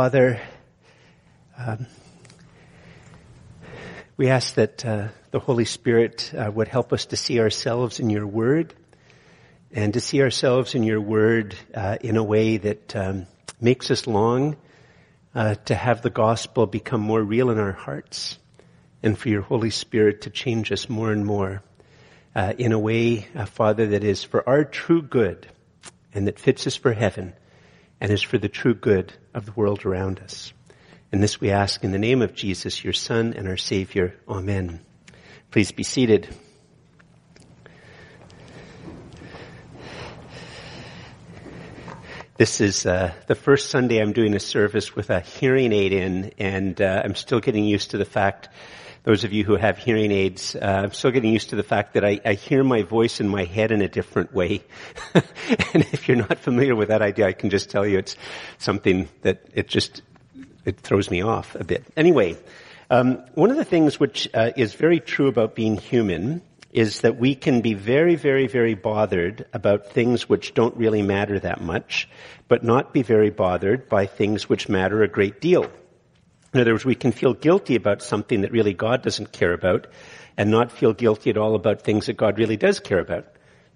Father, um, we ask that uh, the Holy Spirit uh, would help us to see ourselves in your word and to see ourselves in your word uh, in a way that um, makes us long uh, to have the gospel become more real in our hearts and for your Holy Spirit to change us more and more uh, in a way, uh, Father, that is for our true good and that fits us for heaven and is for the true good of the world around us. And this we ask in the name of Jesus, your Son and our Savior. Amen. Please be seated. This is uh, the first Sunday I'm doing a service with a hearing aid in, and uh, I'm still getting used to the fact those of you who have hearing aids, uh, I'm still getting used to the fact that I, I, hear my voice in my head in a different way. and if you're not familiar with that idea, I can just tell you it's something that it just, it throws me off a bit. Anyway, um, one of the things which uh, is very true about being human is that we can be very, very, very bothered about things which don't really matter that much, but not be very bothered by things which matter a great deal. In other words, we can feel guilty about something that really God doesn't care about and not feel guilty at all about things that God really does care about.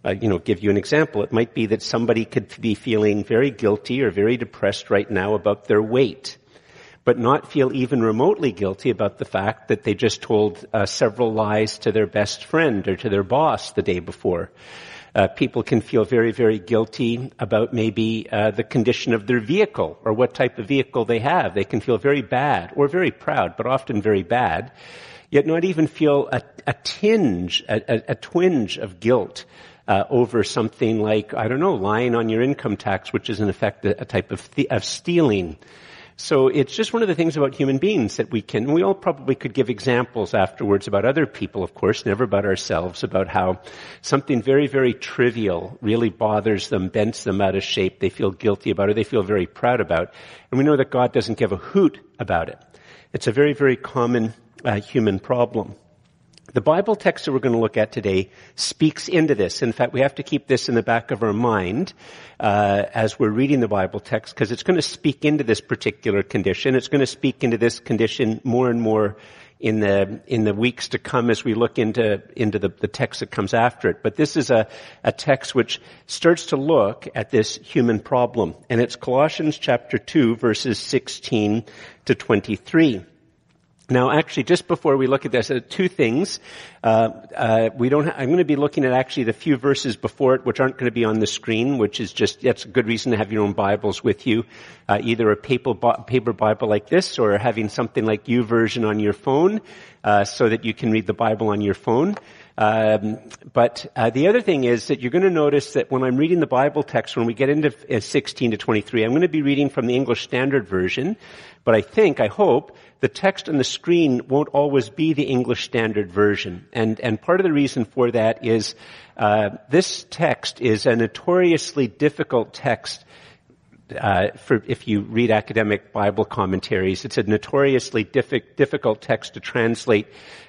Uh, you know, give you an example. It might be that somebody could be feeling very guilty or very depressed right now about their weight, but not feel even remotely guilty about the fact that they just told uh, several lies to their best friend or to their boss the day before. Uh, people can feel very, very guilty about maybe uh, the condition of their vehicle or what type of vehicle they have. They can feel very bad or very proud, but often very bad, yet not even feel a, a tinge, a, a, twinge of guilt uh, over something like, I don't know, lying on your income tax, which is in effect a, a type of, th- of stealing. So it's just one of the things about human beings that we can, we all probably could give examples afterwards about other people, of course, never about ourselves, about how something very, very trivial really bothers them, bends them out of shape, they feel guilty about it, they feel very proud about. And we know that God doesn't give a hoot about it. It's a very, very common uh, human problem. The Bible text that we're going to look at today speaks into this. In fact, we have to keep this in the back of our mind uh, as we're reading the Bible text because it's going to speak into this particular condition. It's going to speak into this condition more and more in the in the weeks to come as we look into into the, the text that comes after it. But this is a, a text which starts to look at this human problem, and it's Colossians chapter two, verses sixteen to twenty three. Now, actually, just before we look at this, uh, two things. Uh, uh, we don't. Ha- I'm going to be looking at actually the few verses before it, which aren't going to be on the screen, which is just that's a good reason to have your own Bibles with you, uh, either a paper, paper Bible like this, or having something like U YouVersion on your phone, uh, so that you can read the Bible on your phone. Um, but uh, the other thing is that you're going to notice that when I'm reading the Bible text, when we get into uh, 16 to 23, I'm going to be reading from the English Standard Version. But I think, I hope, the text on the screen won't always be the English Standard Version. And, and part of the reason for that is uh, this text is a notoriously difficult text uh, for if you read academic Bible commentaries, it's a notoriously diffi- difficult text to translate,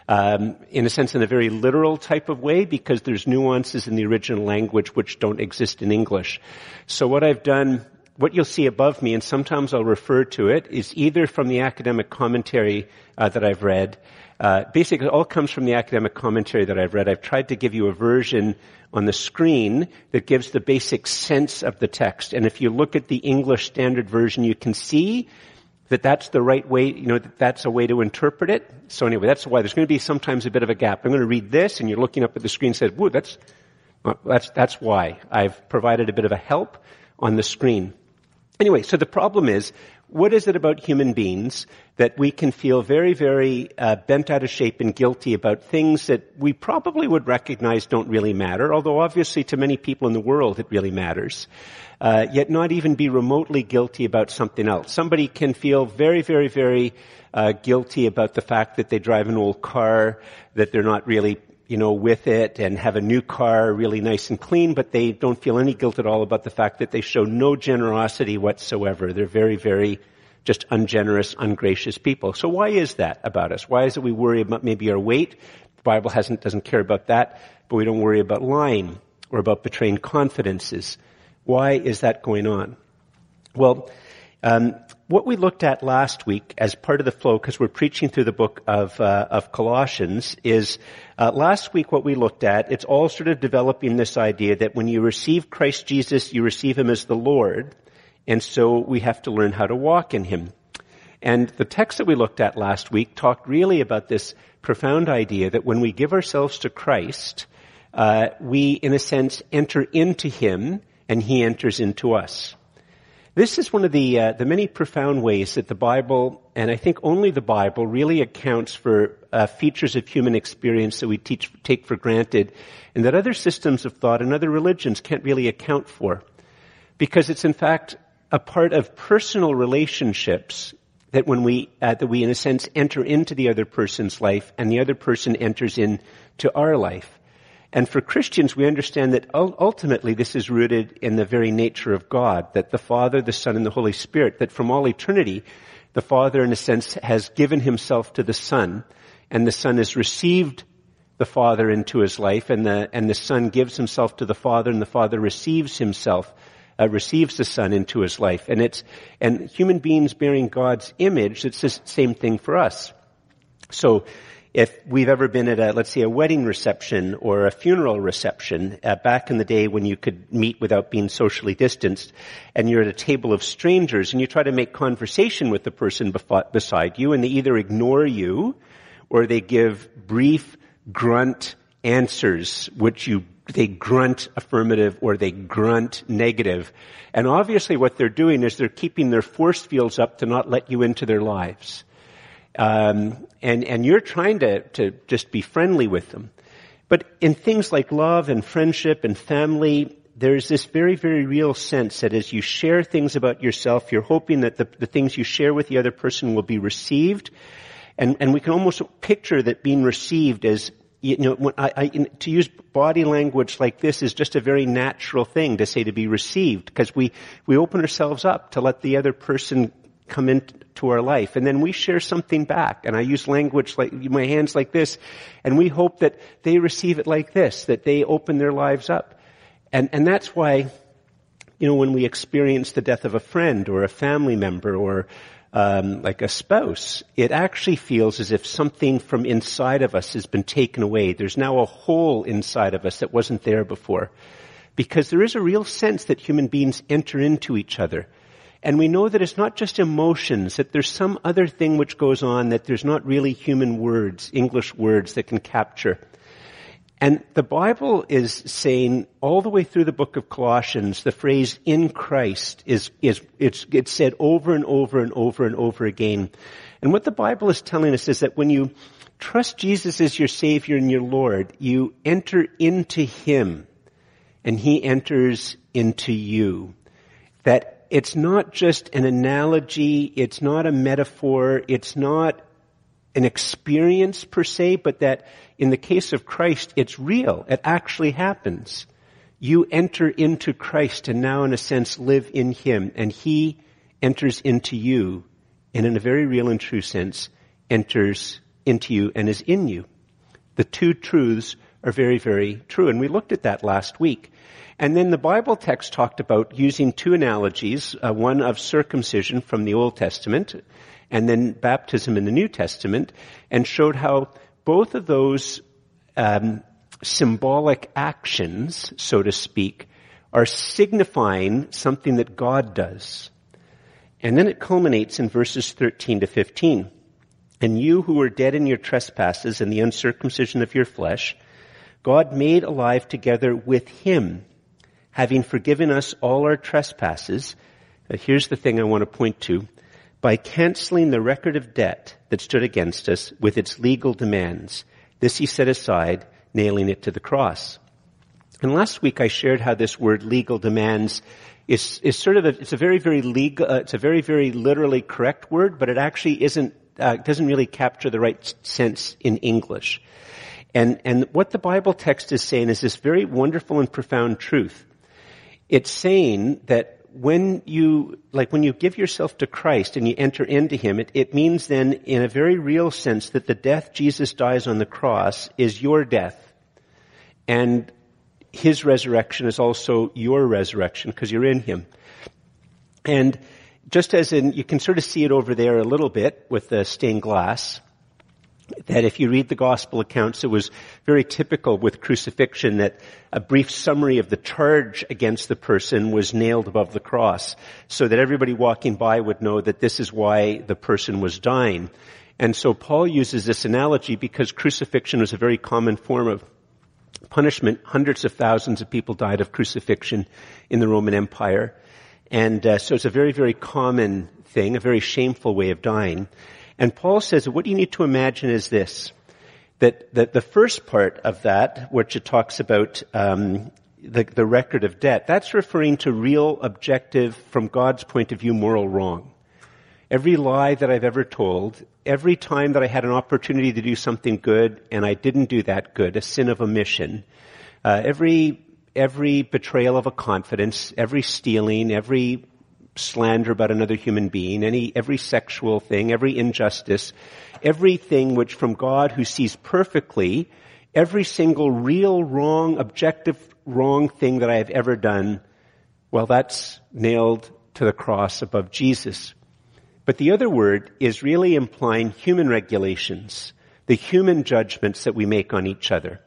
um, in a sense, in a very literal type of way, because there's nuances in the original language which don't exist in English. So what I've done, what you'll see above me, and sometimes I'll refer to it, is either from the academic commentary uh, that I've read. Uh, basically, it all comes from the academic commentary that I've read. I've tried to give you a version on the screen that gives the basic sense of the text. And if you look at the English Standard Version, you can see that that's the right way, you know, that that's a way to interpret it. So anyway, that's why there's going to be sometimes a bit of a gap. I'm going to read this and you're looking up at the screen and says, whoa, that's, well, that's, that's why I've provided a bit of a help on the screen. Anyway, so the problem is, what is it about human beings that we can feel very, very uh, bent out of shape and guilty about things that we probably would recognize don't really matter, although obviously to many people in the world it really matters, uh, yet not even be remotely guilty about something else. Somebody can feel very, very, very uh, guilty about the fact that they drive an old car, that they're not really you know, with it and have a new car really nice and clean, but they don't feel any guilt at all about the fact that they show no generosity whatsoever. They're very, very just ungenerous, ungracious people. So why is that about us? Why is it we worry about maybe our weight? The Bible hasn't, doesn't care about that, but we don't worry about lying or about betraying confidences. Why is that going on? Well, Um, what we looked at last week as part of the flow, because we're preaching through the book of, uh, of Colossians, is uh, last week what we looked at, it's all sort of developing this idea that when you receive Christ Jesus, you receive Him as the Lord, and so we have to learn how to walk in Him. And the text that we looked at last week talked really about this profound idea that when we give ourselves to Christ, uh, we, in a sense, enter into Him, and He enters into us. This is one of the uh, the many profound ways that the Bible, and I think only the Bible, really accounts for uh, features of human experience that we teach, take for granted, and that other systems of thought and other religions can't really account for, because it's in fact a part of personal relationships that when we uh, that we in a sense enter into the other person's life, and the other person enters into our life. And for Christians, we understand that ultimately this is rooted in the very nature of God, that the Father, the Son, and the Holy Spirit, that from all eternity, the Father, in a sense, has given himself to the Son, and the Son has received the Father into his life, and the, and the Son gives himself to the Father, and the Father receives himself, uh, receives the Son into his life. And it's, and human beings bearing God's image, it's the same thing for us. So, if we've ever been at a, let's say, a wedding reception or a funeral reception, uh, back in the day when you could meet without being socially distanced, and you're at a table of strangers and you try to make conversation with the person beside you, and they either ignore you or they give brief, grunt answers, which you they grunt affirmative or they grunt negative. And obviously what they're doing is they're keeping their force fields up to not let you into their lives. Um, and, and you're trying to, to just be friendly with them. But in things like love and friendship and family, there's this very, very real sense that as you share things about yourself, you're hoping that the, the things you share with the other person will be received. And, and we can almost picture that being received as, you know, I, I, to use body language like this is just a very natural thing to say to be received because we, we open ourselves up to let the other person come into our life. And then we share something back. And I use language like my hands like this. And we hope that they receive it like this, that they open their lives up. And, and that's why, you know, when we experience the death of a friend or a family member or um, like a spouse, it actually feels as if something from inside of us has been taken away. There's now a hole inside of us that wasn't there before. Because there is a real sense that human beings enter into each other. And we know that it's not just emotions, that there's some other thing which goes on that there's not really human words, English words that can capture. And the Bible is saying all the way through the book of Colossians, the phrase in Christ is, is, it's, it's said over and over and over and over again. And what the Bible is telling us is that when you trust Jesus as your Savior and your Lord, you enter into Him and He enters into you. That it's not just an analogy, it's not a metaphor, it's not an experience per se, but that in the case of Christ, it's real. It actually happens. You enter into Christ and now in a sense live in Him and He enters into you and in a very real and true sense enters into you and is in you. The two truths are very, very true. And we looked at that last week. And then the Bible text talked about using two analogies, uh, one of circumcision from the Old Testament and then baptism in the New Testament, and showed how both of those um, symbolic actions, so to speak, are signifying something that God does. And then it culminates in verses 13 to 15. And you who were dead in your trespasses and the uncircumcision of your flesh, God made alive together with him having forgiven us all our trespasses, uh, here's the thing I want to point to, by canceling the record of debt that stood against us with its legal demands. This he set aside, nailing it to the cross. And last week I shared how this word legal demands is, is sort of a, it's a very, very legal, uh, it's a very, very literally correct word, but it actually isn't, uh, doesn't really capture the right sense in English. And, and what the Bible text is saying is this very wonderful and profound truth it's saying that when you, like when you give yourself to Christ and you enter into Him, it, it means then in a very real sense that the death Jesus dies on the cross is your death. And His resurrection is also your resurrection because you're in Him. And just as in, you can sort of see it over there a little bit with the stained glass, that if you read the gospel accounts, it was very typical with crucifixion that a brief summary of the charge against the person was nailed above the cross so that everybody walking by would know that this is why the person was dying. And so Paul uses this analogy because crucifixion was a very common form of punishment. Hundreds of thousands of people died of crucifixion in the Roman Empire. And uh, so it's a very, very common thing, a very shameful way of dying. And Paul says what you need to imagine is this, that, that the first part of that, which it talks about um, the, the record of debt, that's referring to real, objective, from God's point of view, moral wrong. Every lie that I've ever told, every time that I had an opportunity to do something good and I didn't do that good, a sin of omission, uh, every every betrayal of a confidence, every stealing, every slander about another human being, any, every sexual thing, every injustice, everything which from God who sees perfectly, every single real wrong, objective wrong thing that I have ever done, well, that's nailed to the cross above Jesus. But the other word is really implying human regulations, the human judgments that we make on each other.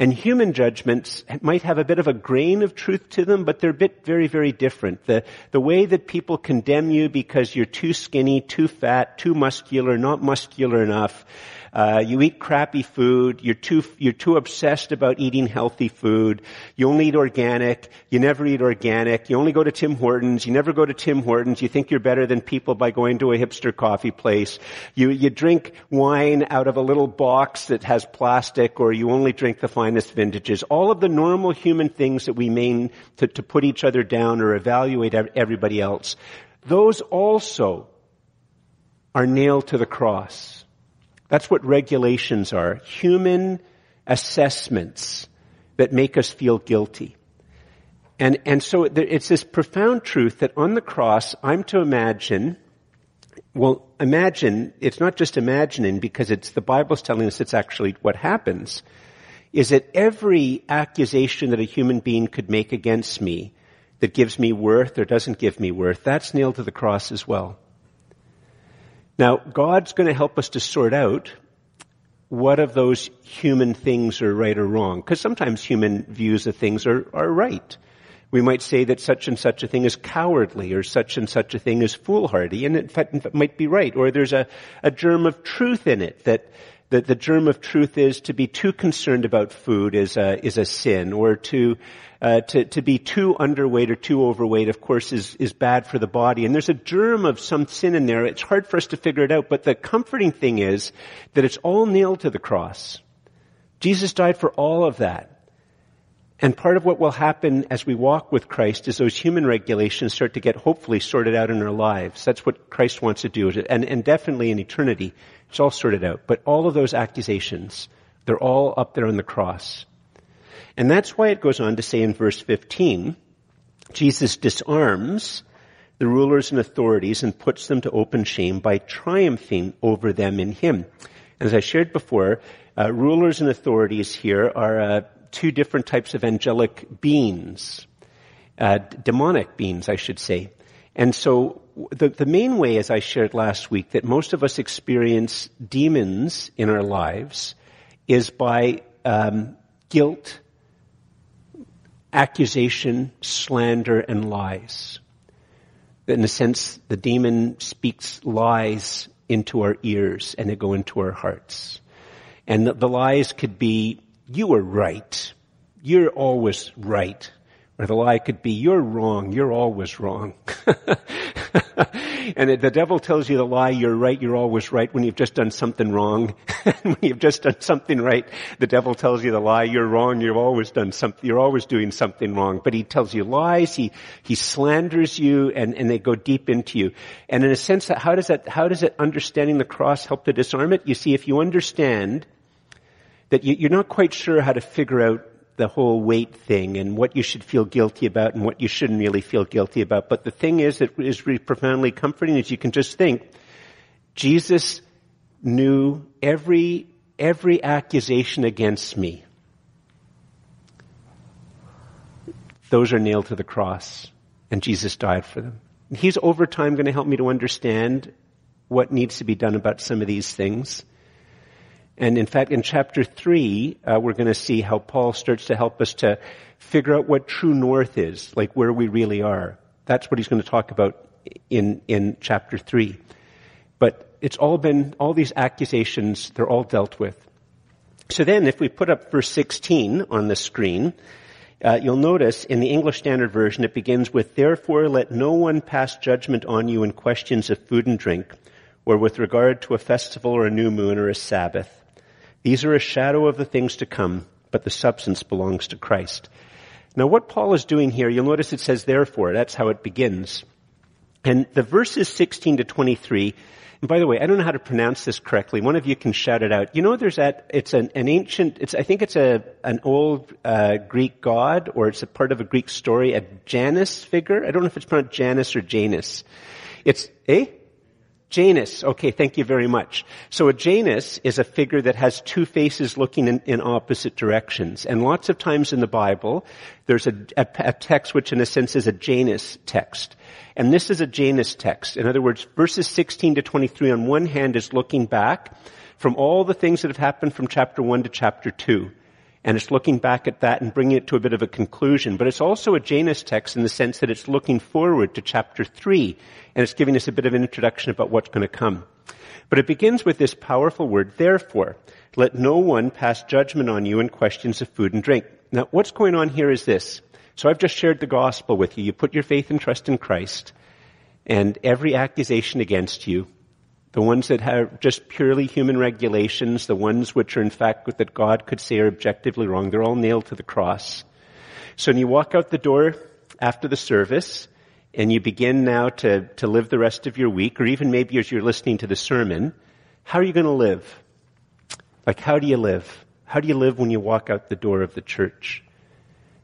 And human judgments might have a bit of a grain of truth to them, but they're a bit very, very different. The, the way that people condemn you because you're too skinny, too fat, too muscular, not muscular enough, uh, you eat crappy food. You're too you're too obsessed about eating healthy food. You only eat organic. You never eat organic. You only go to Tim Hortons. You never go to Tim Hortons. You think you're better than people by going to a hipster coffee place. You you drink wine out of a little box that has plastic, or you only drink the finest vintages. All of the normal human things that we mean to, to put each other down or evaluate everybody else. Those also are nailed to the cross. That's what regulations are. Human assessments that make us feel guilty. And, and so it's this profound truth that on the cross, I'm to imagine, well, imagine, it's not just imagining because it's, the Bible's telling us it's actually what happens, is that every accusation that a human being could make against me that gives me worth or doesn't give me worth, that's nailed to the cross as well. Now, God's going to help us to sort out what of those human things are right or wrong. Because sometimes human views of things are, are right. We might say that such and such a thing is cowardly or such and such a thing is foolhardy, and in fact, it might be right. Or there's a, a germ of truth in it that that the germ of truth is to be too concerned about food is a, is a sin, or to, uh, to, to be too underweight or too overweight, of course, is, is bad for the body. And there's a germ of some sin in there. It's hard for us to figure it out, but the comforting thing is that it's all nailed to the cross. Jesus died for all of that. And part of what will happen as we walk with Christ is those human regulations start to get hopefully sorted out in our lives. That's what Christ wants to do. And, and definitely in eternity, it's all sorted out. But all of those accusations, they're all up there on the cross. And that's why it goes on to say in verse 15, Jesus disarms the rulers and authorities and puts them to open shame by triumphing over them in Him. As I shared before, uh, rulers and authorities here are uh, two different types of angelic beings, uh, demonic beings, I should say. And so the, the main way, as I shared last week, that most of us experience demons in our lives is by um, guilt, accusation, slander, and lies. In a sense, the demon speaks lies into our ears and they go into our hearts. And the, the lies could be, you were right. You're always right. Or the lie could be, you're wrong. You're always wrong. and the devil tells you the lie, you're right, you're always right when you've just done something wrong. when you've just done something right, the devil tells you the lie, you're wrong, you've always done something, you're always doing something wrong. But he tells you lies, he, he slanders you, and, and they go deep into you. And in a sense, how does that, how does it understanding the cross help to disarm it? You see, if you understand that you, you're not quite sure how to figure out the whole weight thing and what you should feel guilty about and what you shouldn't really feel guilty about. But the thing is that is really profoundly comforting is you can just think, Jesus knew every, every accusation against me. Those are nailed to the cross and Jesus died for them. He's over time going to help me to understand what needs to be done about some of these things. And in fact, in chapter three, uh, we're going to see how Paul starts to help us to figure out what true north is, like where we really are. That's what he's going to talk about in, in chapter three. But it's all been, all these accusations, they're all dealt with. So then, if we put up verse 16 on the screen, uh, you'll notice in the English Standard Version it begins with, Therefore let no one pass judgment on you in questions of food and drink, or with regard to a festival or a new moon or a Sabbath. These are a shadow of the things to come, but the substance belongs to Christ. Now what Paul is doing here, you'll notice it says therefore, that's how it begins. And the verses 16 to 23 and by the way, I don't know how to pronounce this correctly. One of you can shout it out. You know, there's that. It's an, an ancient. It's I think it's a an old uh, Greek god, or it's a part of a Greek story. A Janus figure. I don't know if it's pronounced Janus or Janus. It's eh. Janus. Okay, thank you very much. So a Janus is a figure that has two faces looking in, in opposite directions. And lots of times in the Bible, there's a, a, a, text which in a sense is a Janus text. And this is a Janus text. In other words, verses 16 to 23 on one hand is looking back from all the things that have happened from chapter 1 to chapter 2. And it's looking back at that and bringing it to a bit of a conclusion. But it's also a Janus text in the sense that it's looking forward to chapter 3. And it's giving us a bit of an introduction about what's going to come. But it begins with this powerful word, therefore. Let no one pass judgment on you in questions of food and drink. Now, what's going on here is this. So I've just shared the gospel with you. You put your faith and trust in Christ and every accusation against you, the ones that have just purely human regulations, the ones which are in fact that God could say are objectively wrong, they're all nailed to the cross. So when you walk out the door after the service and you begin now to, to live the rest of your week, or even maybe as you're listening to the sermon, how are you going to live? Like how do you live? How do you live when you walk out the door of the church?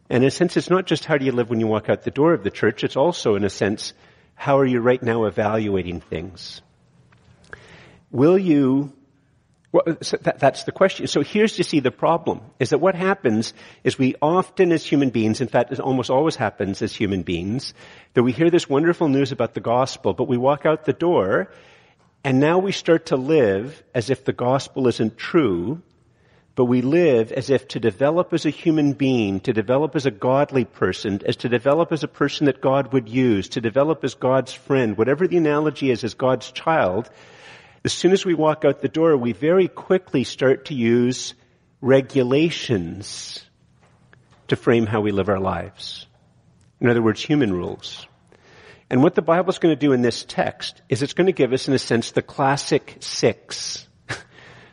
And in a sense, it's not just how do you live when you walk out the door of the church, it's also, in a sense, how are you right now evaluating things? Will you, well, so that, that's the question. So here's to see the problem, is that what happens is we often as human beings, in fact it almost always happens as human beings, that we hear this wonderful news about the gospel, but we walk out the door, and now we start to live as if the gospel isn't true, but we live as if to develop as a human being, to develop as a godly person, as to develop as a person that God would use, to develop as God's friend, whatever the analogy is, as God's child, as soon as we walk out the door, we very quickly start to use regulations to frame how we live our lives. In other words, human rules. And what the Bible is going to do in this text is it's going to give us, in a sense, the classic six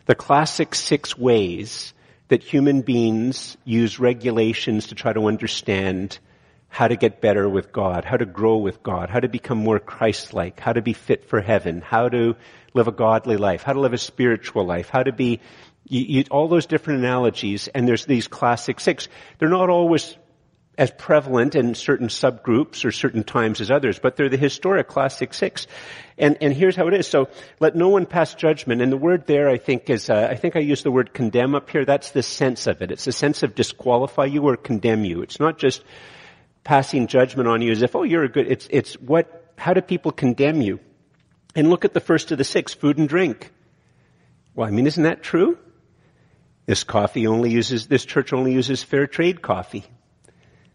the classic six ways that human beings use regulations to try to understand how to get better with God, how to grow with God, how to become more Christ-like, how to be fit for heaven, how to live a godly life, how to live a spiritual life, how to be, you, you, all those different analogies, and there's these classic six. They're not always as prevalent in certain subgroups or certain times as others, but they're the historic classic six. And, and here's how it is. So let no one pass judgment. And the word there, I think, is, uh, I think I use the word condemn up here. That's the sense of it. It's the sense of disqualify you or condemn you. It's not just passing judgment on you as if, oh, you're a good, it's, it's what, how do people condemn you? And look at the first of the six, food and drink. Well, I mean, isn't that true? This coffee only uses, this church only uses fair trade coffee.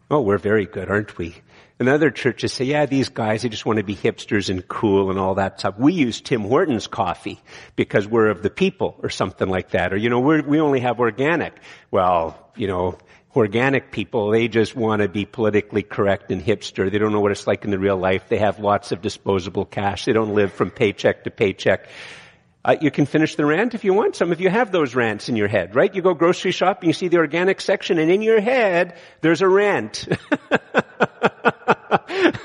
Oh, we're very good, aren't we? And other churches say, yeah, these guys, they just want to be hipsters and cool and all that stuff. We use Tim Hortons coffee because we're of the people or something like that. Or, you know, we only have organic. Well, you know, organic people, they just want to be politically correct and hipster. They don't know what it's like in the real life. They have lots of disposable cash. They don't live from paycheck to paycheck. Uh, you can finish the rant if you want. Some of you have those rants in your head, right? You go grocery shopping, you see the organic section, and in your head, there's a rant.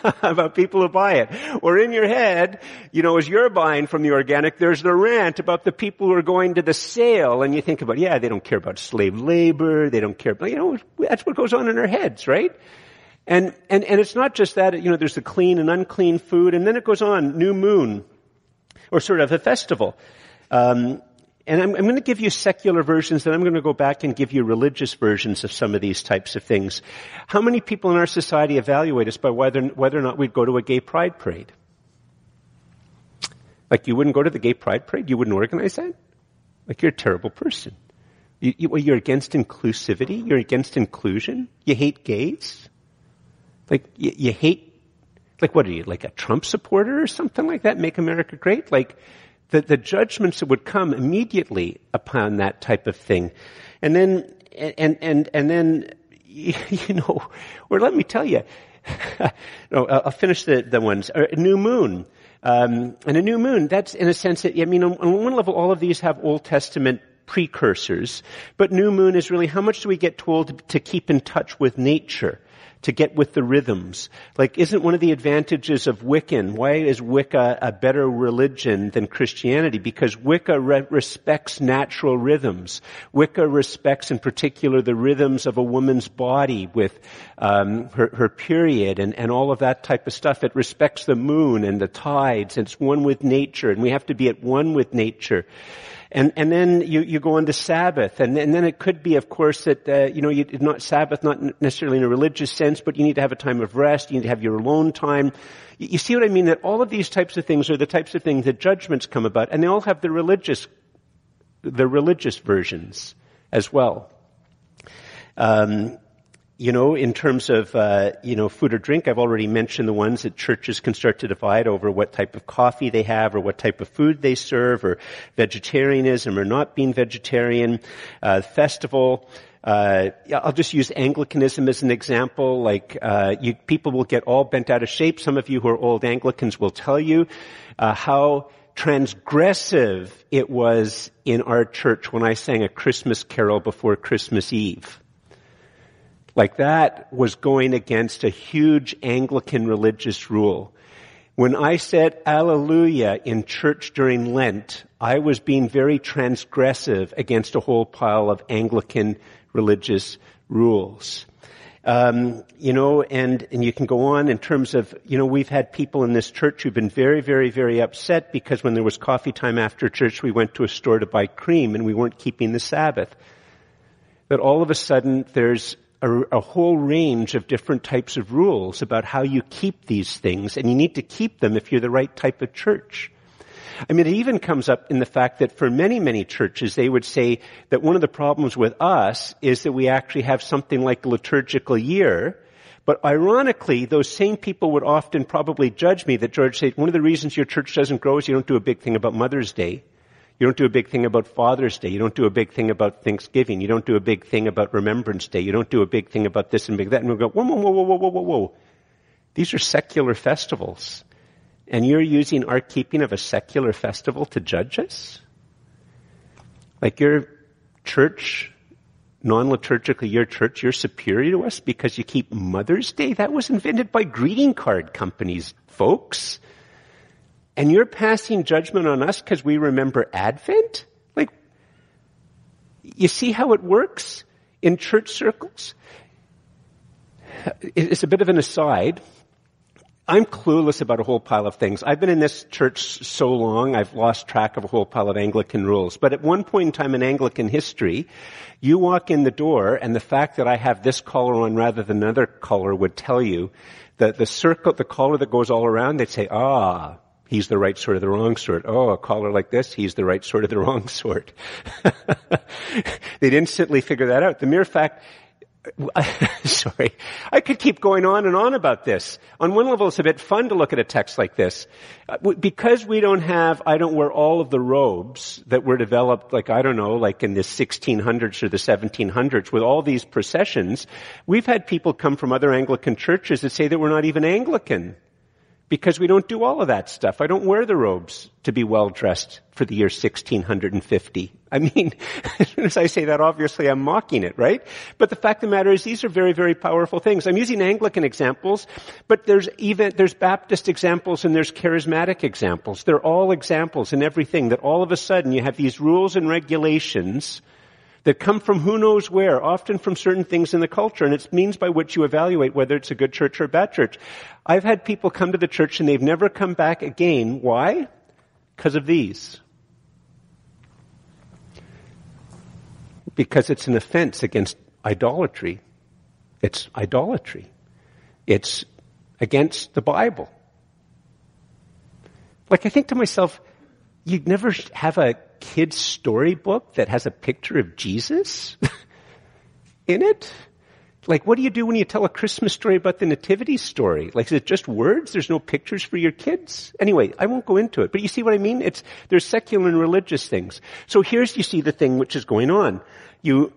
about people who buy it. Or in your head, you know, as you're buying from the organic, there's the rant about the people who are going to the sale, and you think about, yeah, they don't care about slave labor, they don't care about, you know, that's what goes on in our heads, right? And, and, and it's not just that, you know, there's the clean and unclean food, and then it goes on, new moon, or sort of a festival. Um, and I'm, I'm, going to give you secular versions, and I'm going to go back and give you religious versions of some of these types of things. How many people in our society evaluate us by whether, whether or not we'd go to a gay pride parade? Like you wouldn't go to the gay pride parade? You wouldn't organize that? Like you're a terrible person. You, you, you're against inclusivity? You're against inclusion? You hate gays? Like you, you hate like what are you, like a Trump supporter or something like that? Make America great? Like, the, the judgments that would come immediately upon that type of thing. And then, and, and, and then, you know, or let me tell you, no, I'll finish the, the ones. A new moon. Um, and a new moon, that's in a sense that, I mean, on one level, all of these have Old Testament precursors, but new moon is really how much do we get told to keep in touch with nature? To get with the rhythms. Like, isn't one of the advantages of Wiccan, why is Wicca a better religion than Christianity? Because Wicca re- respects natural rhythms. Wicca respects in particular the rhythms of a woman's body with um, her, her period and, and all of that type of stuff. It respects the moon and the tides. And it's one with nature, and we have to be at one with nature. And, and then you, you go into Sabbath, and, and then it could be, of course, that, uh, you know, you, not Sabbath, not necessarily in a religious sense, but you need to have a time of rest, you need to have your alone time. You, you see what I mean? That all of these types of things are the types of things that judgments come about, and they all have the religious, the religious versions as well. Um, you know, in terms of, uh, you know, food or drink, I've already mentioned the ones that churches can start to divide over what type of coffee they have or what type of food they serve or vegetarianism or not being vegetarian. Uh, festival, uh, I'll just use Anglicanism as an example. Like uh, you, people will get all bent out of shape. Some of you who are old Anglicans will tell you uh, how transgressive it was in our church when I sang a Christmas carol before Christmas Eve. Like that was going against a huge Anglican religious rule. When I said Alleluia in church during Lent, I was being very transgressive against a whole pile of Anglican religious rules. Um, you know, and, and you can go on in terms of, you know, we've had people in this church who've been very, very, very upset because when there was coffee time after church, we went to a store to buy cream and we weren't keeping the Sabbath. That all of a sudden there's a, a, whole range of different types of rules about how you keep these things, and you need to keep them if you're the right type of church. I mean, it even comes up in the fact that for many, many churches, they would say that one of the problems with us is that we actually have something like a liturgical year, but ironically, those same people would often probably judge me that George said, one of the reasons your church doesn't grow is you don't do a big thing about Mother's Day. You don't do a big thing about Father's Day. You don't do a big thing about Thanksgiving. You don't do a big thing about Remembrance Day. You don't do a big thing about this and big that. And we go, whoa, whoa, whoa, whoa, whoa, whoa, whoa. These are secular festivals. And you're using our keeping of a secular festival to judge us? Like your church, non-liturgical, your church, you're superior to us because you keep Mother's Day? That was invented by greeting card companies, folks. And you're passing judgment on us because we remember Advent? Like, you see how it works in church circles? It's a bit of an aside. I'm clueless about a whole pile of things. I've been in this church so long, I've lost track of a whole pile of Anglican rules. But at one point in time in Anglican history, you walk in the door and the fact that I have this collar on rather than another collar would tell you that the circle, the collar that goes all around, they'd say, ah, he's the right sort of the wrong sort. Oh, a collar like this, he's the right sort of the wrong sort. They'd instantly figure that out. The mere fact, sorry, I could keep going on and on about this. On one level, it's a bit fun to look at a text like this. Uh, because we don't have, I don't wear all of the robes that were developed, like, I don't know, like in the 1600s or the 1700s with all these processions, we've had people come from other Anglican churches that say that we're not even Anglican because we don't do all of that stuff. I don't wear the robes to be well dressed for the year 1650. I mean, as I say that, obviously I'm mocking it, right? But the fact of the matter is these are very, very powerful things. I'm using Anglican examples, but there's even, there's Baptist examples and there's charismatic examples. They're all examples in everything that all of a sudden you have these rules and regulations that come from who knows where, often from certain things in the culture, and it's means by which you evaluate whether it's a good church or a bad church. I've had people come to the church and they've never come back again. Why? Because of these. because it's an offense against idolatry. It's idolatry. It's against the Bible. Like I think to myself, you'd never have a kid's storybook that has a picture of Jesus in it? Like, what do you do when you tell a Christmas story about the nativity story? Like, is it just words? There's no pictures for your kids? Anyway, I won't go into it, but you see what I mean? It's, there's secular and religious things. So here's, you see the thing which is going on. You,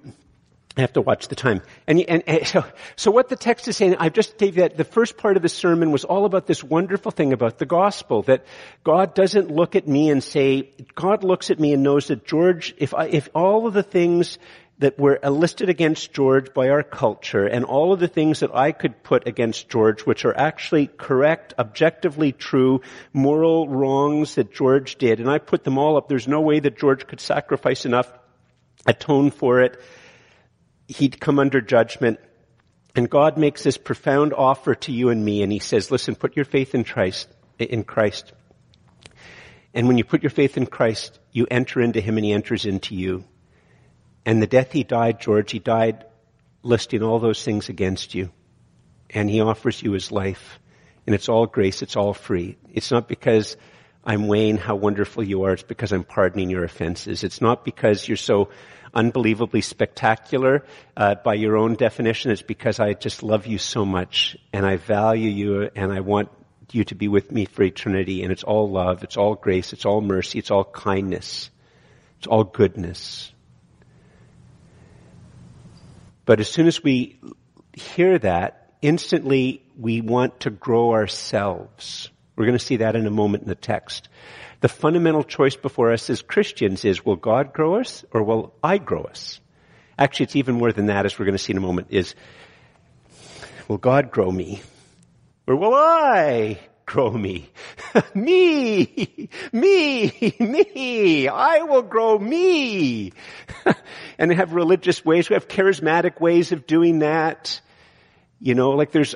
I have to watch the time. And, and, and, so, so what the text is saying, I've just gave that, the first part of the sermon was all about this wonderful thing about the gospel, that God doesn't look at me and say, God looks at me and knows that George, if I, if all of the things that were listed against George by our culture and all of the things that I could put against George, which are actually correct, objectively true, moral wrongs that George did, and I put them all up. There's no way that George could sacrifice enough, atone for it. He'd come under judgment. And God makes this profound offer to you and me, and He says, listen, put your faith in Christ, in Christ. And when you put your faith in Christ, you enter into Him and He enters into you. And the death he died, George, he died listing all those things against you. And he offers you his life. And it's all grace, it's all free. It's not because I'm weighing how wonderful you are, it's because I'm pardoning your offenses. It's not because you're so unbelievably spectacular uh, by your own definition. It's because I just love you so much and I value you and I want you to be with me for eternity. And it's all love, it's all grace, it's all mercy, it's all kindness, it's all goodness. But as soon as we hear that, instantly we want to grow ourselves. We're going to see that in a moment in the text. The fundamental choice before us as Christians is, will God grow us or will I grow us? Actually, it's even more than that, as we're going to see in a moment, is, will God grow me? Or will I grow me. me! Me! Me! I will grow me! and have religious ways, we have charismatic ways of doing that. You know, like there's,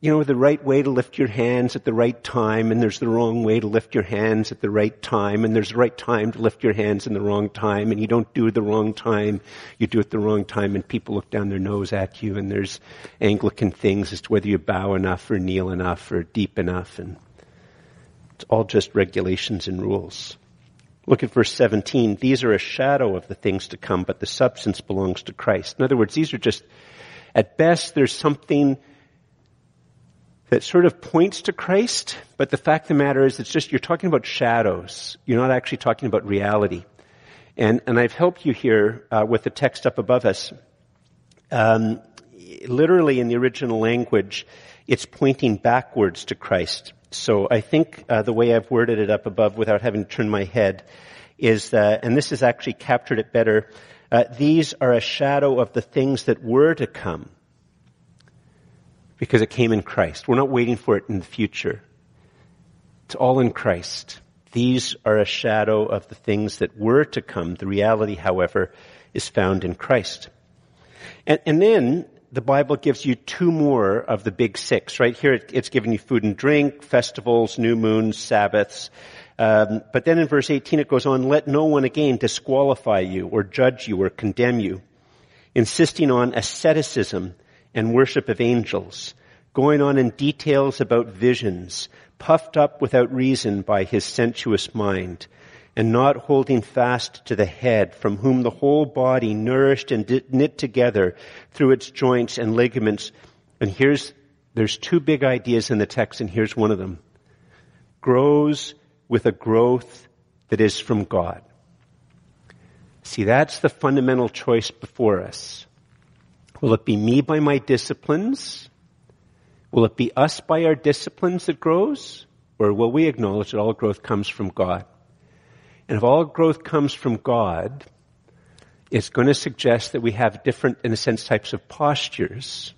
you know, the right way to lift your hands at the right time, and there's the wrong way to lift your hands at the right time, and there's the right time to lift your hands in the wrong time, and you don't do it the wrong time, you do it the wrong time, and people look down their nose at you, and there's Anglican things as to whether you bow enough or kneel enough or deep enough, and it's all just regulations and rules. Look at verse 17. These are a shadow of the things to come, but the substance belongs to Christ. In other words, these are just, at best, there's something that sort of points to Christ, but the fact of the matter is it's just, you're talking about shadows. You're not actually talking about reality. And, and I've helped you here uh, with the text up above us. Um, literally in the original language, it's pointing backwards to Christ. So I think uh, the way I've worded it up above without having to turn my head is that, and this has actually captured it better, uh, these are a shadow of the things that were to come because it came in Christ. We're not waiting for it in the future. It's all in Christ. These are a shadow of the things that were to come. The reality, however, is found in Christ. And, and then the Bible gives you two more of the big six. Right here, it's giving you food and drink, festivals, new moons, Sabbaths. Um, but then in verse 18 it goes on, let no one again disqualify you or judge you or condemn you, insisting on asceticism and worship of angels, going on in details about visions, puffed up without reason by his sensuous mind, and not holding fast to the head, from whom the whole body, nourished and knit together through its joints and ligaments. And here's, there's two big ideas in the text, and here's one of them. Grows with a growth that is from God. See, that's the fundamental choice before us. Will it be me by my disciplines? Will it be us by our disciplines that grows? Or will we acknowledge that all growth comes from God? And if all growth comes from God, it's going to suggest that we have different, in a sense, types of postures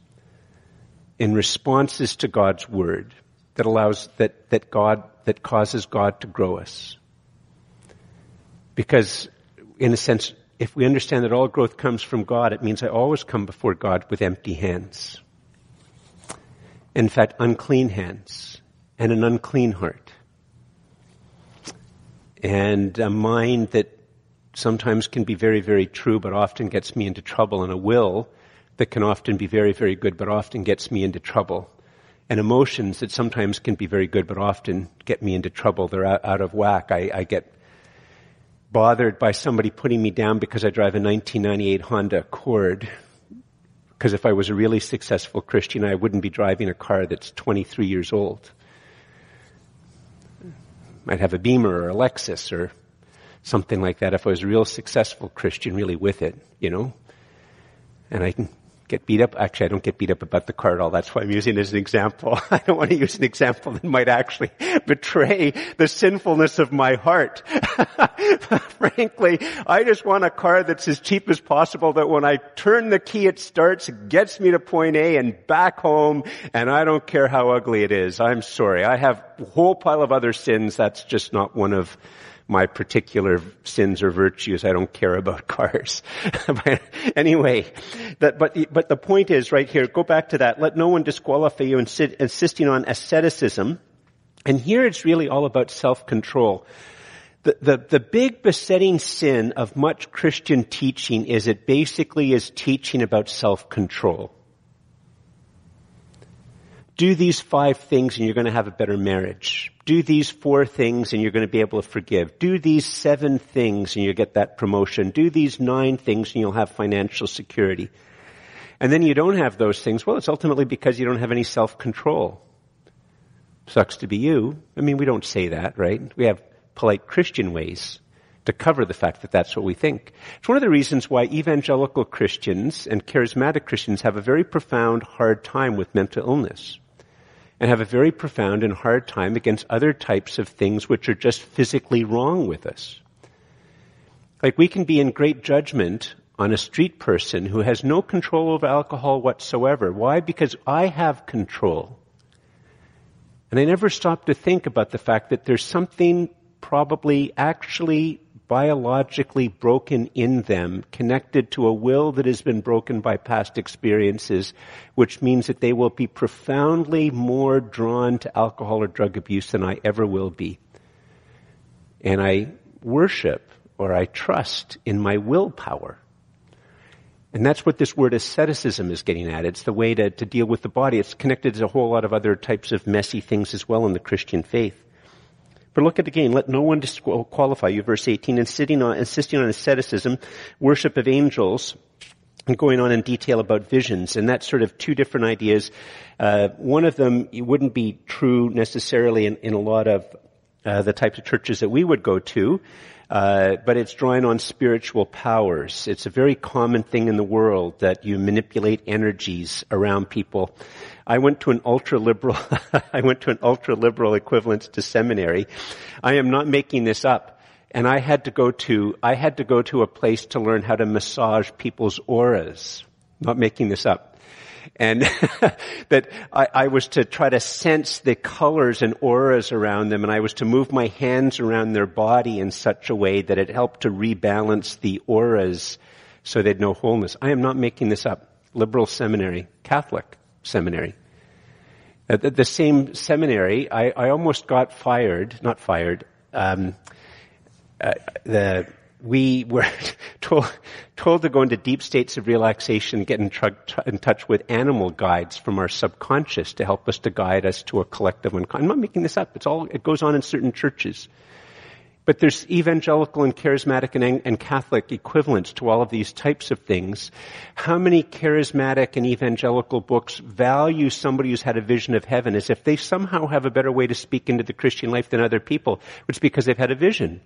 in responses to God's word that allows, that, that God, that causes God to grow us. Because, in a sense, if we understand that all growth comes from God, it means I always come before God with empty hands. In fact, unclean hands and an unclean heart. And a mind that sometimes can be very, very true, but often gets me into trouble, and a will that can often be very, very good, but often gets me into trouble. And emotions that sometimes can be very good, but often get me into trouble. They're out, of whack. I, I get bothered by somebody putting me down because I drive a 1998 Honda Accord. Because if I was a really successful Christian, I wouldn't be driving a car that's 23 years old. Might have a Beamer or a Lexus or something like that if I was a real successful Christian, really with it, you know. And I can get beat up. Actually, I don't get beat up about the car at all. That's why I'm using it as an example. I don't want to use an example that might actually betray the sinfulness of my heart. Frankly, I just want a car that's as cheap as possible that when I turn the key it starts, gets me to point A and back home, and I don't care how ugly it is. I'm sorry. I have a whole pile of other sins. That's just not one of my particular sins or virtues. I don't care about cars. anyway, that, but, but the point is right here, go back to that. Let no one disqualify you insisting on asceticism. And here it's really all about self-control. The, the, the big besetting sin of much Christian teaching is it basically is teaching about self-control do these five things and you're going to have a better marriage. Do these four things and you're going to be able to forgive. Do these seven things and you get that promotion. Do these nine things and you'll have financial security. And then you don't have those things. Well, it's ultimately because you don't have any self-control. Sucks to be you. I mean, we don't say that, right? We have polite Christian ways to cover the fact that that's what we think. It's one of the reasons why evangelical Christians and charismatic Christians have a very profound hard time with mental illness and have a very profound and hard time against other types of things which are just physically wrong with us. Like we can be in great judgment on a street person who has no control over alcohol whatsoever. Why? Because I have control. And I never stop to think about the fact that there's something probably actually biologically broken in them, connected to a will that has been broken by past experiences, which means that they will be profoundly more drawn to alcohol or drug abuse than I ever will be. And I worship or I trust in my willpower. And that's what this word asceticism is getting at. It's the way to, to deal with the body. It's connected to a whole lot of other types of messy things as well in the Christian faith. But look at again. Let no one disqualify you. Verse 18. Insisting on, insisting on asceticism, worship of angels, and going on in detail about visions. And that's sort of two different ideas. Uh, one of them wouldn't be true necessarily in, in a lot of uh, the types of churches that we would go to. Uh, but it's drawing on spiritual powers. It's a very common thing in the world that you manipulate energies around people. I went to an ultra liberal, I went to an ultra liberal equivalent to seminary. I am not making this up. And I had to go to, I had to go to a place to learn how to massage people's auras. Not making this up and that I, I, was to try to sense the colors and auras around them, and I was to move my hands around their body in such a way that it helped to rebalance the auras so they'd know wholeness. I am not making this up. Liberal seminary, Catholic seminary. At the, same seminary, I, I, almost got fired, not fired, um, uh, the we were told, told to go into deep states of relaxation, get in, tr- in, touch with animal guides from our subconscious to help us to guide us to a collective unconscious. I'm not making this up. It's all, it goes on in certain churches. But there's evangelical and charismatic and, and Catholic equivalents to all of these types of things. How many charismatic and evangelical books value somebody who's had a vision of heaven as if they somehow have a better way to speak into the Christian life than other people? It's because they've had a vision.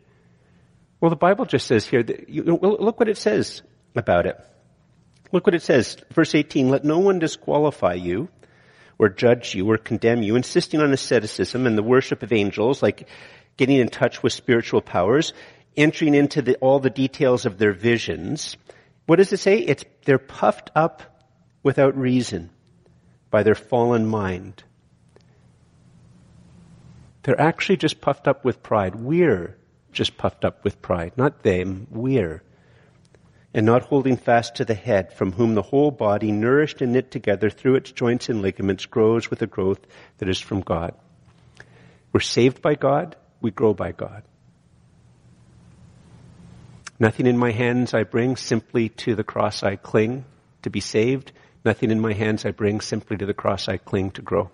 Well, the Bible just says here, that you, look what it says about it. Look what it says. Verse 18, let no one disqualify you or judge you or condemn you, insisting on asceticism and the worship of angels, like getting in touch with spiritual powers, entering into the, all the details of their visions. What does it say? It's, they're puffed up without reason by their fallen mind. They're actually just puffed up with pride. We're just puffed up with pride. Not them, we're. And not holding fast to the head, from whom the whole body, nourished and knit together through its joints and ligaments, grows with a growth that is from God. We're saved by God, we grow by God. Nothing in my hands I bring, simply to the cross I cling to be saved. Nothing in my hands I bring, simply to the cross I cling to grow.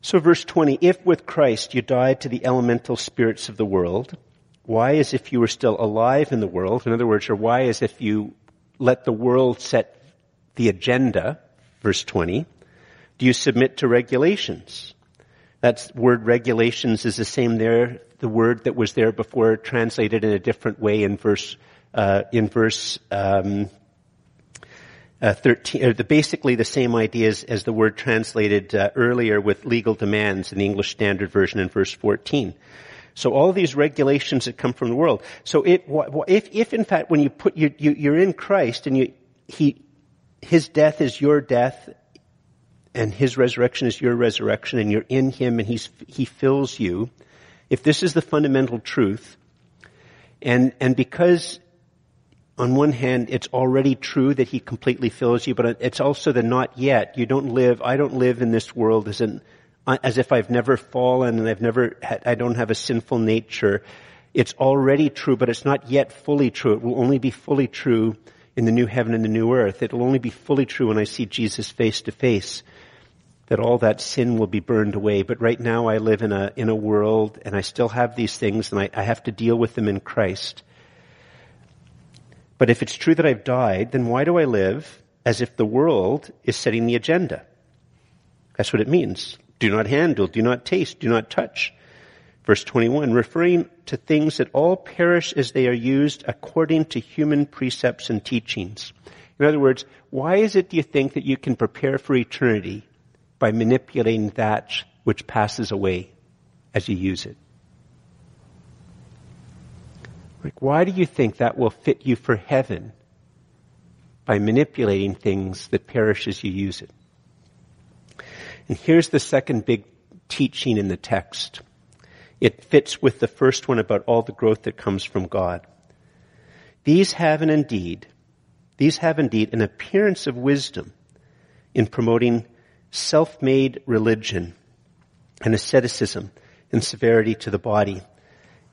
So verse 20, if with Christ you died to the elemental spirits of the world, why as if you were still alive in the world? In other words, or why as if you let the world set the agenda, verse 20, do you submit to regulations? That word regulations is the same there, the word that was there before translated in a different way in verse, uh, in verse, um, uh, 13, uh, the, basically the same ideas as the word translated uh, earlier with legal demands in the English Standard Version in verse 14. So all these regulations that come from the world. So it, if, if in fact when you put, you, you, you're in Christ and you, he, his death is your death and his resurrection is your resurrection and you're in him and he's, he fills you, if this is the fundamental truth, and, and because on one hand, it's already true that he completely fills you, but it's also the not yet. You don't live, I don't live in this world as an, as if I've never fallen and I've never, had, I don't have a sinful nature. It's already true, but it's not yet fully true. It will only be fully true in the new heaven and the new earth. It will only be fully true when I see Jesus face to face that all that sin will be burned away. But right now I live in a, in a world and I still have these things and I, I have to deal with them in Christ. But if it's true that I've died, then why do I live as if the world is setting the agenda? That's what it means. Do not handle, do not taste, do not touch. Verse 21, referring to things that all perish as they are used according to human precepts and teachings. In other words, why is it do you think that you can prepare for eternity by manipulating that which passes away as you use it. Like, why do you think that will fit you for heaven by manipulating things that perish as you use it? And here's the second big teaching in the text. It fits with the first one about all the growth that comes from God. These have an indeed, these have indeed an appearance of wisdom in promoting self-made religion and asceticism and severity to the body.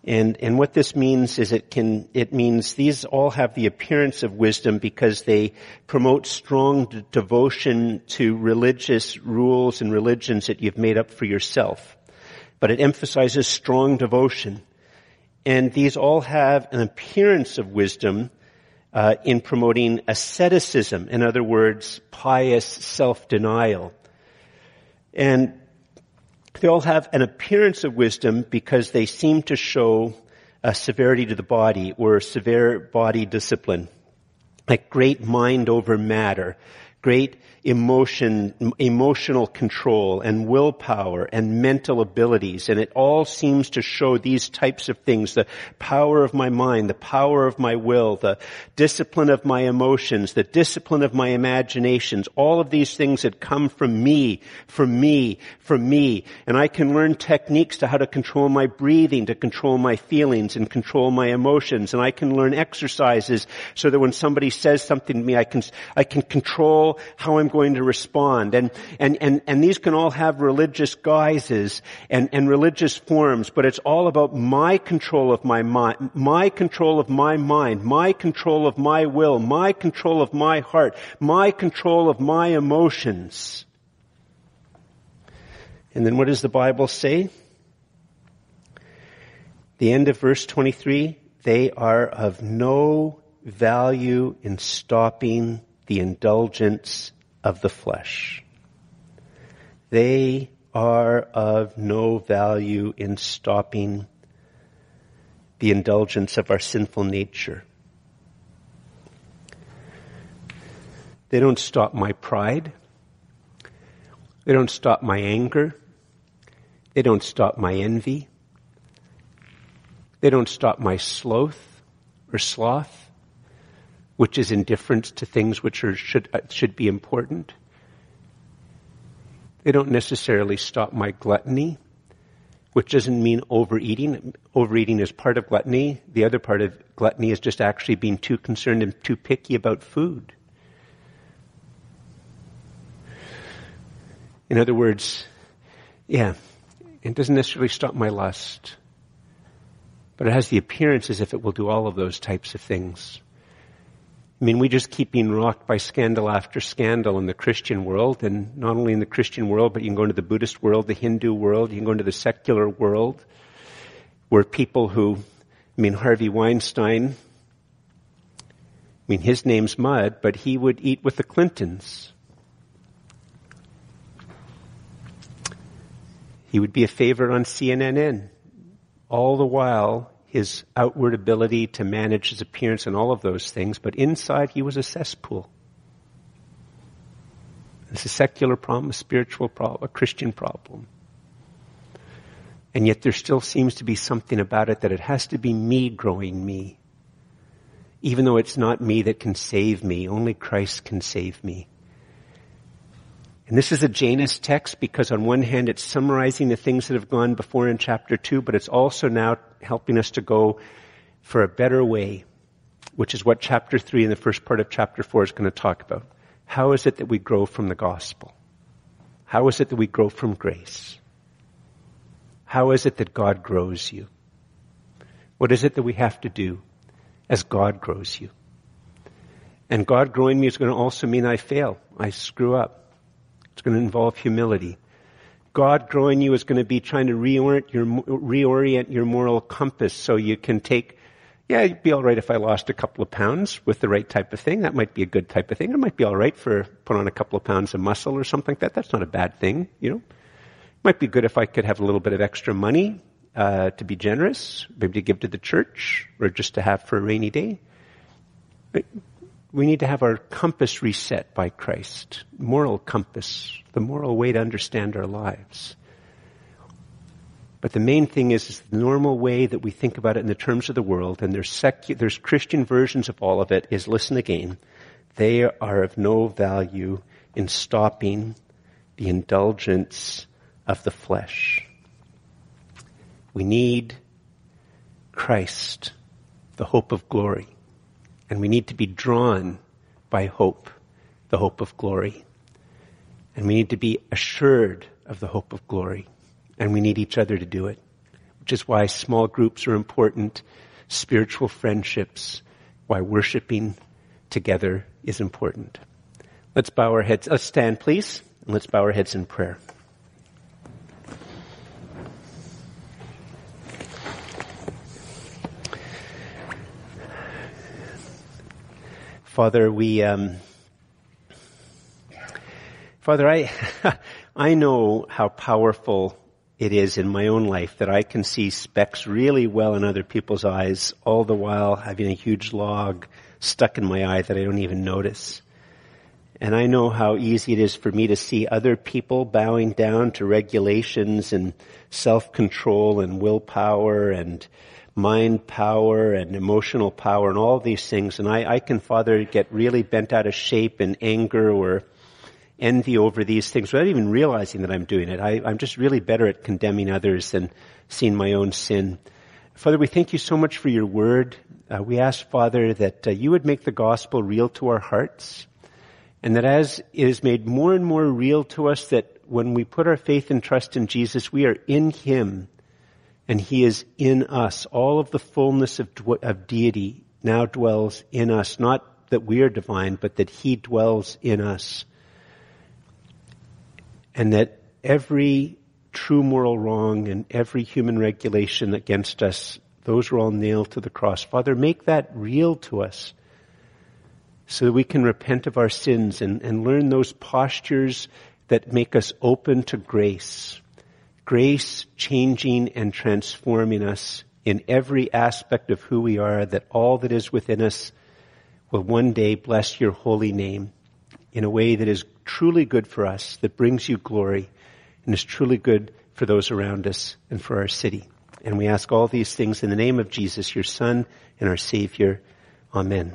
And, and what this means is it can, it means these all have the appearance of wisdom because they promote strong d- devotion to religious rules and religions that you've made up for yourself. But it emphasizes strong devotion. And these all have an appearance of wisdom uh, in promoting asceticism. In other words, pious self-denial. And they all have an appearance of wisdom because they seem to show a severity to the body or severe body discipline. Like great mind over matter, great emotion, emotional control and willpower and mental abilities. And it all seems to show these types of things, the power of my mind, the power of my will, the discipline of my emotions, the discipline of my imaginations, all of these things that come from me, from me, from me. And I can learn techniques to how to control my breathing, to control my feelings and control my emotions. And I can learn exercises so that when somebody says something to me, I can, I can control how I'm going to respond. And, and, and, and these can all have religious guises and, and religious forms, but it's all about my control of my mind, my control of my mind, my control of my will, my control of my heart, my control of my emotions. And then what does the Bible say? The end of verse 23, they are of no value in stopping the indulgence of the flesh. They are of no value in stopping the indulgence of our sinful nature. They don't stop my pride. They don't stop my anger. They don't stop my envy. They don't stop my sloth or sloth which is indifference to things which are, should, uh, should be important. They don't necessarily stop my gluttony, which doesn't mean overeating. Overeating is part of gluttony. The other part of gluttony is just actually being too concerned and too picky about food. In other words, yeah, it doesn't necessarily stop my lust. But it has the appearance as if it will do all of those types of things. I mean, we just keep being rocked by scandal after scandal in the Christian world, and not only in the Christian world, but you can go into the Buddhist world, the Hindu world, you can go into the secular world, where people who, I mean, Harvey Weinstein, I mean, his name's Mud, but he would eat with the Clintons. He would be a favorite on CNN. All the while, his outward ability to manage his appearance and all of those things, but inside he was a cesspool. It's a secular problem, a spiritual problem, a Christian problem. And yet there still seems to be something about it that it has to be me growing me. Even though it's not me that can save me, only Christ can save me. And this is a Janus text because on one hand it's summarizing the things that have gone before in chapter 2, but it's also now helping us to go for a better way, which is what chapter 3 and the first part of chapter 4 is going to talk about. How is it that we grow from the gospel? How is it that we grow from grace? How is it that God grows you? What is it that we have to do as God grows you? And God growing me is going to also mean I fail. I screw up. It's going to involve humility. God growing you is going to be trying to reorient your, reorient your moral compass so you can take, yeah, it'd be alright if I lost a couple of pounds with the right type of thing. That might be a good type of thing. It might be alright for put on a couple of pounds of muscle or something like that. That's not a bad thing, you know. It might be good if I could have a little bit of extra money, uh, to be generous, maybe to give to the church or just to have for a rainy day we need to have our compass reset by Christ. Moral compass. The moral way to understand our lives. But the main thing is, is the normal way that we think about it in the terms of the world, and there's secu- there's Christian versions of all of it, is listen again. They are of no value in stopping the indulgence of the flesh. We need Christ, the hope of glory. And we need to be drawn by hope, the hope of glory. And we need to be assured of the hope of glory. And we need each other to do it. Which is why small groups are important, spiritual friendships, why worshiping together is important. Let's bow our heads. Let's stand, please, and let's bow our heads in prayer. Father, we, um, Father, I, I know how powerful it is in my own life that I can see specks really well in other people's eyes, all the while having a huge log stuck in my eye that I don't even notice. And I know how easy it is for me to see other people bowing down to regulations and self-control and willpower and mind power and emotional power and all these things. And I, I can, Father, get really bent out of shape in anger or envy over these things without even realizing that I'm doing it. I, I'm just really better at condemning others than seeing my own sin. Father, we thank you so much for your word. Uh, we ask, Father, that uh, you would make the gospel real to our hearts. And that as it is made more and more real to us that when we put our faith and trust in Jesus, we are in Him and He is in us. All of the fullness of, of deity now dwells in us. Not that we are divine, but that He dwells in us. And that every true moral wrong and every human regulation against us, those were all nailed to the cross. Father, make that real to us so that we can repent of our sins and, and learn those postures that make us open to grace grace changing and transforming us in every aspect of who we are, that all that is within us will one day bless your holy name in a way that is truly good for us, that brings you glory, and is truly good for those around us and for our city. And we ask all these things in the name of Jesus, your Son and our Savior. Amen.